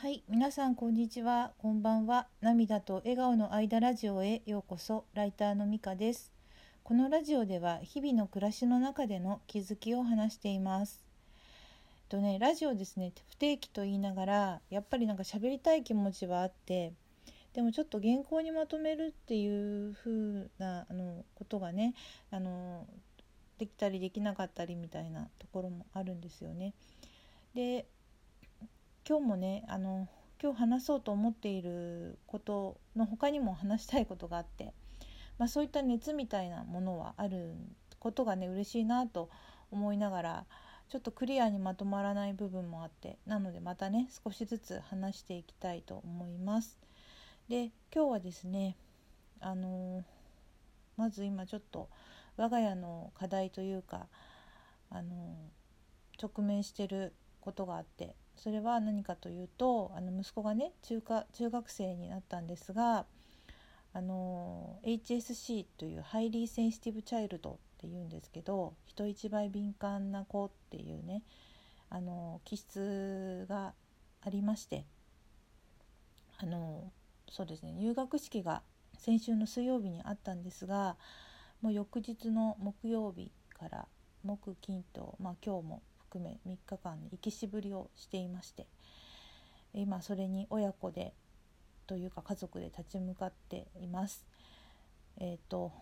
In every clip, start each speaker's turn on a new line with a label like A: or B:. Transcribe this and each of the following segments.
A: はい、皆さんこんにちは、こんばんは。涙と笑顔の間ラジオへようこそ。ライターのみかです。このラジオでは日々の暮らしの中での気づきを話しています。とね、ラジオですね、不定期と言いながら、やっぱりなんか喋りたい気持ちはあって、でもちょっと原稿にまとめるっていう風なあのことがね、あのできたりできなかったりみたいなところもあるんですよね。で今日もねあの今日話そうと思っていることの他にも話したいことがあって、まあ、そういった熱みたいなものはあることがね嬉しいなと思いながらちょっとクリアにまとまらない部分もあってなのでまたね少しずつ話していきたいと思います。で今日はですねあのまず今ちょっと我が家の課題というかあの直面してることがあってそれは何かというとあの息子がね中華中学生になったんですがあの HSC というハイリーセンシティブチャイルドっていうんですけど人一倍敏感な子っていうねあの気質がありましてあのそうですね入学式が先週の水曜日にあったんですがもう翌日の木曜日から木金と、まあ、今日も含め3日間行きしぶりをしていまして今それに親子でというか家族で立ち向かっています。えーと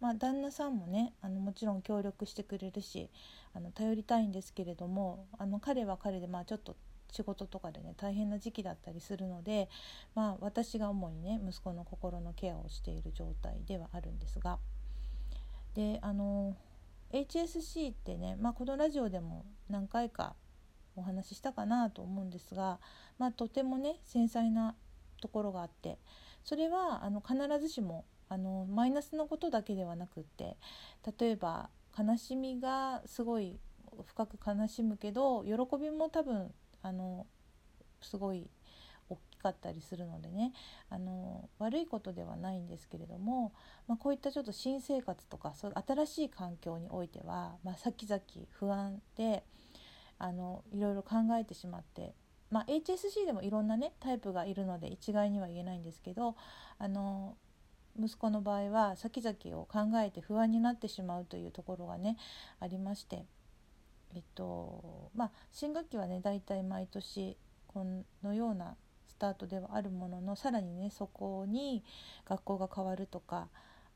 A: まあ、旦那さんもねあのもちろん協力してくれるしあの頼りたいんですけれどもあの彼は彼でまあちょっと仕事とかでね大変な時期だったりするので、まあ、私が主にね息子の心のケアをしている状態ではあるんですがであの HSC ってね、まあ、このラジオでも何回かお話ししたかなと思うんですが、まあ、とてもね繊細なところがあってそれはあの必ずしもあのマイナスのことだけではなくって例えば悲しみがすごい深く悲しむけど喜びも多分あのすごいきかったりするのでねあの悪いことではないんですけれども、まあ、こういったちょっと新生活とかそういう新しい環境においては、まあ、先々不安であのいろいろ考えてしまって、まあ、HSC でもいろんなねタイプがいるので一概には言えないんですけどあの息子の場合は先々を考えて不安になってしまうというところがねありまして。えっとまあ、新学期はね大体毎年このようなスタートではあるもののさらにねそこに学校が変わるとか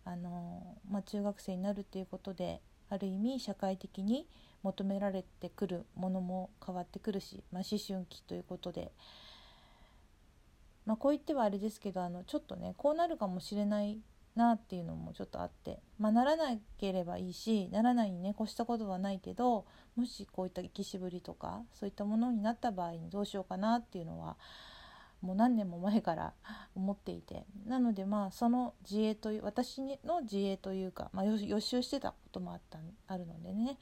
A: あの、まあ、中学生になるっていうことである意味社会的に求められてくるものも変わってくるし、まあ、思春期ということで、まあ、こう言ってはあれですけどあのちょっとねこうなるかもしれないなっていうのもちょっとあって、まあ、ならなければいいしならないにね越したことはないけどもしこういった生きしぶりとかそういったものになった場合にどうしようかなっていうのはもう何年も前から思っていてなのでまあその自衛という私の自衛というか、まあ、予習してたこともあったあるのでね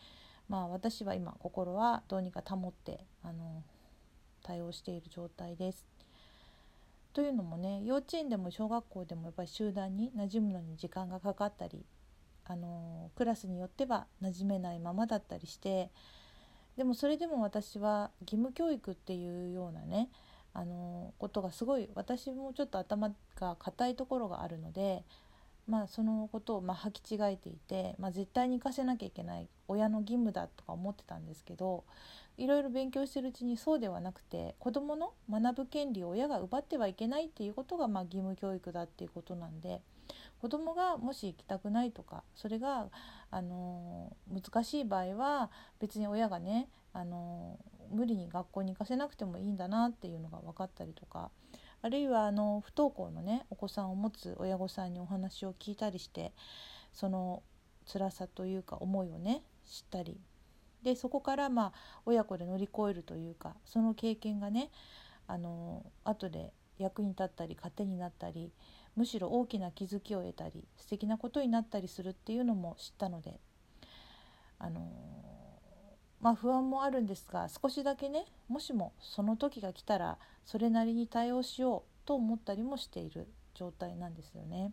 A: まあ私は今心はどうにか保ってあの対応している状態です。というのもね幼稚園でも小学校でもやっぱり集団に馴染むのに時間がかかったりあのクラスによっては馴染めないままだったりしてでもそれでも私は義務教育っていうようなねあのことがすごい私もちょっと頭が硬いところがあるので、まあ、そのことをまあ履き違えていて、まあ、絶対に行かせなきゃいけない親の義務だとか思ってたんですけどいろいろ勉強してるうちにそうではなくて子どもの学ぶ権利を親が奪ってはいけないっていうことがまあ義務教育だっていうことなんで子どもがもし行きたくないとかそれが、あの難しい場合は別に親がね、あの無理に学校に行かせなくてもいいんだなっていうのが分かったりとかあるいはあの不登校のねお子さんを持つ親御さんにお話を聞いたりしてその辛さというか思いをね知ったりでそこからまあ親子で乗り越えるというかその経験がねあの後で役に立ったり糧になったりむしろ大きな気づきを得たり素敵なことになったりするっていうのも知ったのであのまあ不安もあるんですが少しだけねもしもその時が来たらそれなりに対応しようと思ったりもしている状態なんですよね。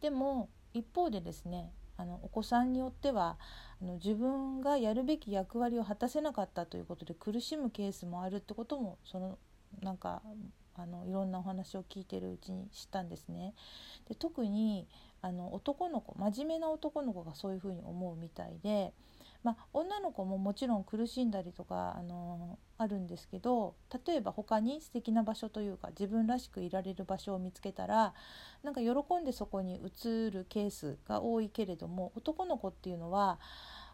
A: でも一方でですねあのお子さんによってはあの自分がやるべき役割を果たせなかったということで苦しむケースもあるってこともそのなんかあのいろんなお話を聞いてるうちに知ったんですね。で特にあの男の子真面目な男の子がそういうふうに思うみたいでまあ、女の子ももちろん苦しんだりとかあのあるんですけど例えば他に素敵な場所というか自分らしくいられる場所を見つけたらなんか喜んでそこに移るケースが多いけれども男の子っていうのは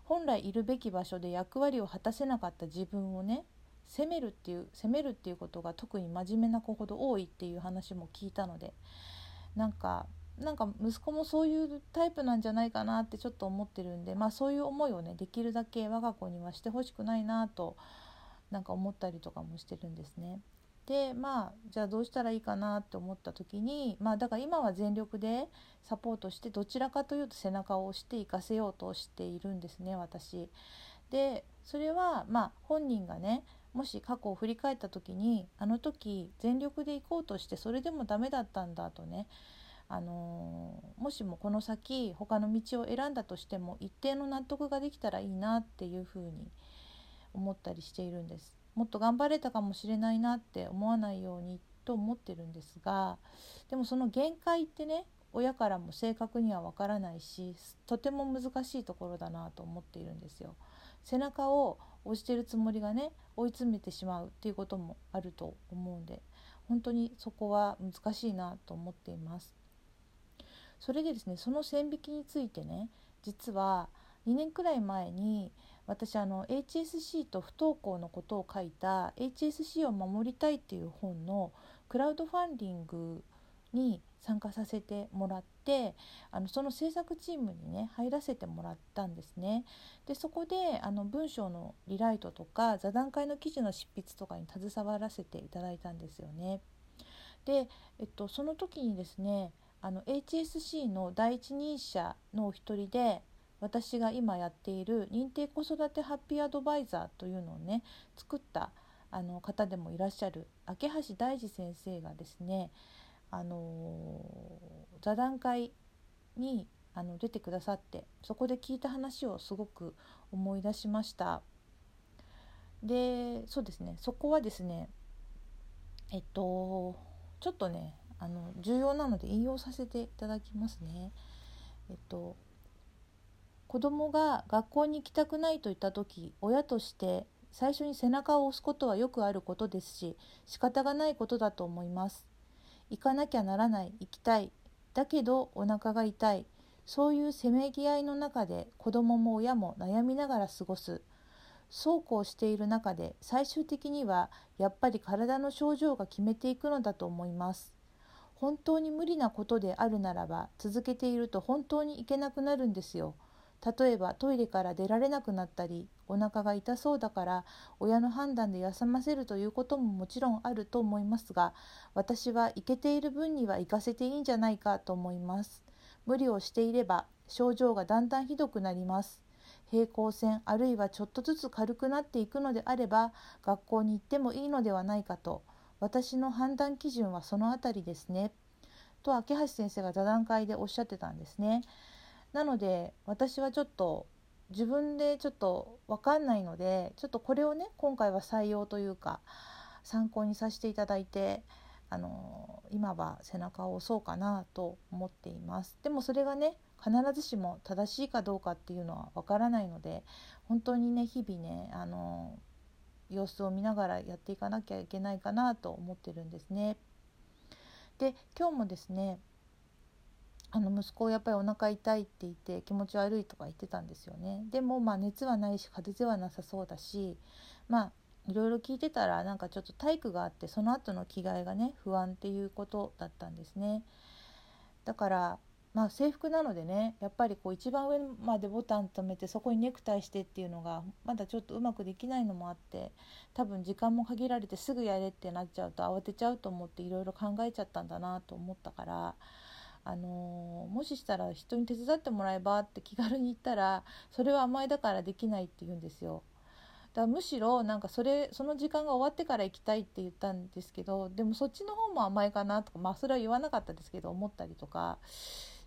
A: 本来いるべき場所で役割を果たせなかった自分をね責めるっていう責めるっていうことが特に真面目な子ほど多いっていう話も聞いたのでなんかなんか息子もそういうタイプなんじゃないかなってちょっと思ってるんでまあそういう思いをねできるだけ我が子にはしてほしくないなとなんか思ったりとかもしてるんですね。でまあじゃあどうしたらいいかなって思った時にまあだから今は全力でサポートしてどちらかというと背中を押して行かせようとしているんですね私。でそれはまあ本人がねもし過去を振り返った時にあの時全力で行こうとしてそれでもダメだったんだとねあのもしもこの先他の道を選んだとしても一定の納得ができたらいいなっていうふうに思ったりしているんですもっと頑張れたかもしれないなって思わないようにと思ってるんですがでもその限界ってね親からも正確にはわからないしとても難しいところだなと思っているんですよ。背中を押してるつもりがね追い詰めてしまうっていうこともあると思うんで本当にそこは難しいなと思っています。それでですねその線引きについてね実は2年くらい前に私あの HSC と不登校のことを書いた HSC を守りたいっていう本のクラウドファンディングに参加させてもらってあのその制作チームにね入らせてもらったんですね。でそこであの文章のリライトとか座談会の記事の執筆とかに携わらせていただいたんですよね。で、えっと、その時にですねあの HSC の第一人者のお一人で私が今やっている認定子育てハッピーアドバイザーというのをね作ったあの方でもいらっしゃる明橋大二先生がですねあの座談会にあの出てくださってそこで聞いた話をすごく思い出しました。でそうですねそこはですねえっとちょっとねあの重要なので引用させていただきますね。えっと子供が学校に行きたくないと言った時親として最初に背中を押すことはよくあることですし仕方がないことだと思います。行かなきゃならない行きたいだけどお腹が痛いそういうせめぎ合いの中で子供も親も悩みながら過ごすそうこうしている中で最終的にはやっぱり体の症状が決めていくのだと思います。本当に無理なことであるならば続けていると本当にいけなくなるんですよ。例えばトイレから出られなくなったりお腹が痛そうだから親の判断で休ませるということももちろんあると思いますが私は行けている分には行かせていいんじゃないかと思います。無理をしていれば症状がだんだんひどくなります。平行線あるいはちょっとずつ軽くなっていくのであれば学校に行ってもいいのではないかと。私の判断基準はその辺りですね。と明橋先生が座談会でおっしゃってたんですね。なので私はちょっと自分でちょっと分かんないのでちょっとこれをね今回は採用というか参考にさせていただいてあの今は背中を押そうかなと思っています。でもそれがね必ずしも正しいかどうかっていうのは分からないので本当にね日々ねあの様子を見ながらやっていかなきゃいけないかなと思ってるんですね。で今日もですねあの息子やっぱりお腹痛いって言って気持ち悪いとか言ってたんですよねでもまあ熱はないし風邪ではなさそうだしまあいろいろ聞いてたらなんかちょっと体育があってその後の着替えがね不安っていうことだったんですねだからまあ、制服なのでねやっぱりこう一番上までボタン止めてそこにネクタイしてっていうのがまだちょっとうまくできないのもあって多分時間も限られてすぐやれってなっちゃうと慌てちゃうと思っていろいろ考えちゃったんだなと思ったから。あのー、もししたら人に手伝ってもらえばって気軽に言ったらそれは甘えだからできないって言うんですよ。だむしろなんかそれその時間が終わってから行きたいって言ったんですけどでもそっちの方も甘えかなとかまあそれは言わなかったですけど思ったりとか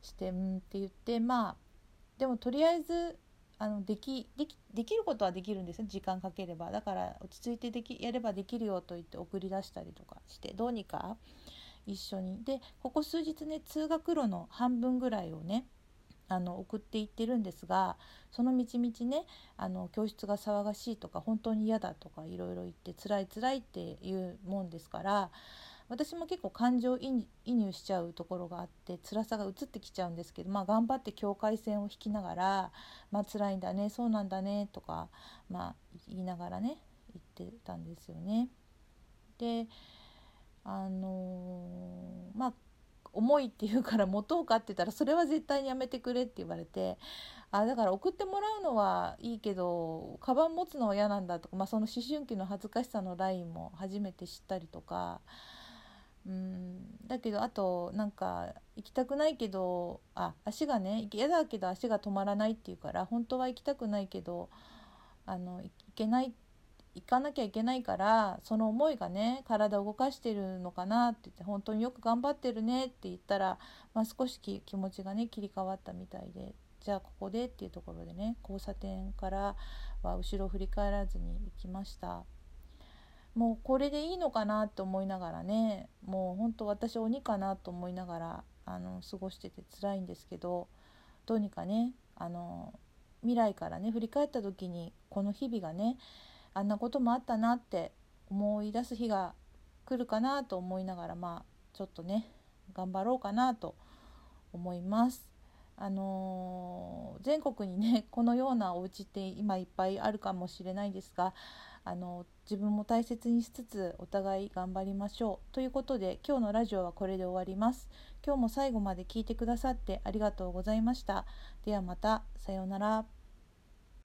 A: してうんって言ってまあでもとりあえずあのできできできることはできるんですよ。時間かければ。だから落ち着いてできやればできるよと言って送り出したりとかしてどうにか一緒に。でここ数日ね通学路の半分ぐらいをねあの送っていってるんですがその道々ねあの教室が騒がしいとか本当に嫌だとかいろいろ言って辛い辛いっていうもんですから私も結構感情移入しちゃうところがあって辛さが移ってきちゃうんですけど、まあ、頑張って境界線を引きながら「まあ辛いんだねそうなんだね」とか、まあ、言いながらね言ってたんですよね。であのー、まあ重いって言うから持とうかって言ったらそれは絶対にやめてくれって言われてあだから送ってもらうのはいいけどカバン持つのは嫌なんだとか、まあ、その思春期の恥ずかしさのラインも初めて知ったりとかうんだけどあとなんか行きたくないけどあ足がね嫌だけど足が止まらないっていうから本当は行きたくないけどあの行けない行かなきゃいけないからその思いがね体を動かしてるのかなって言って本当によく頑張ってるねって言ったら、まあ、少し気持ちがね切り替わったみたいでじゃあここでっていうところでね交差点からは後ろ振り返らずに行きました。もうこれでいいのかなと思いながらねもう本当私鬼かなと思いながらあの過ごしてて辛いんですけどどうにかねあの未来からね振り返った時にこの日々がねあんなこともあったなって思い出す日が来るかなと思いながらまあちょっとね頑張ろうかなと思います。あのー、全国にねこのようなお家って今いっぱいあるかもしれないですがあの自分も大切にしつつお互い頑張りましょうということで今日のラジオはこれで終わります。今日も最後まで聞いてくださってありがとうございました。ではまたさようなら。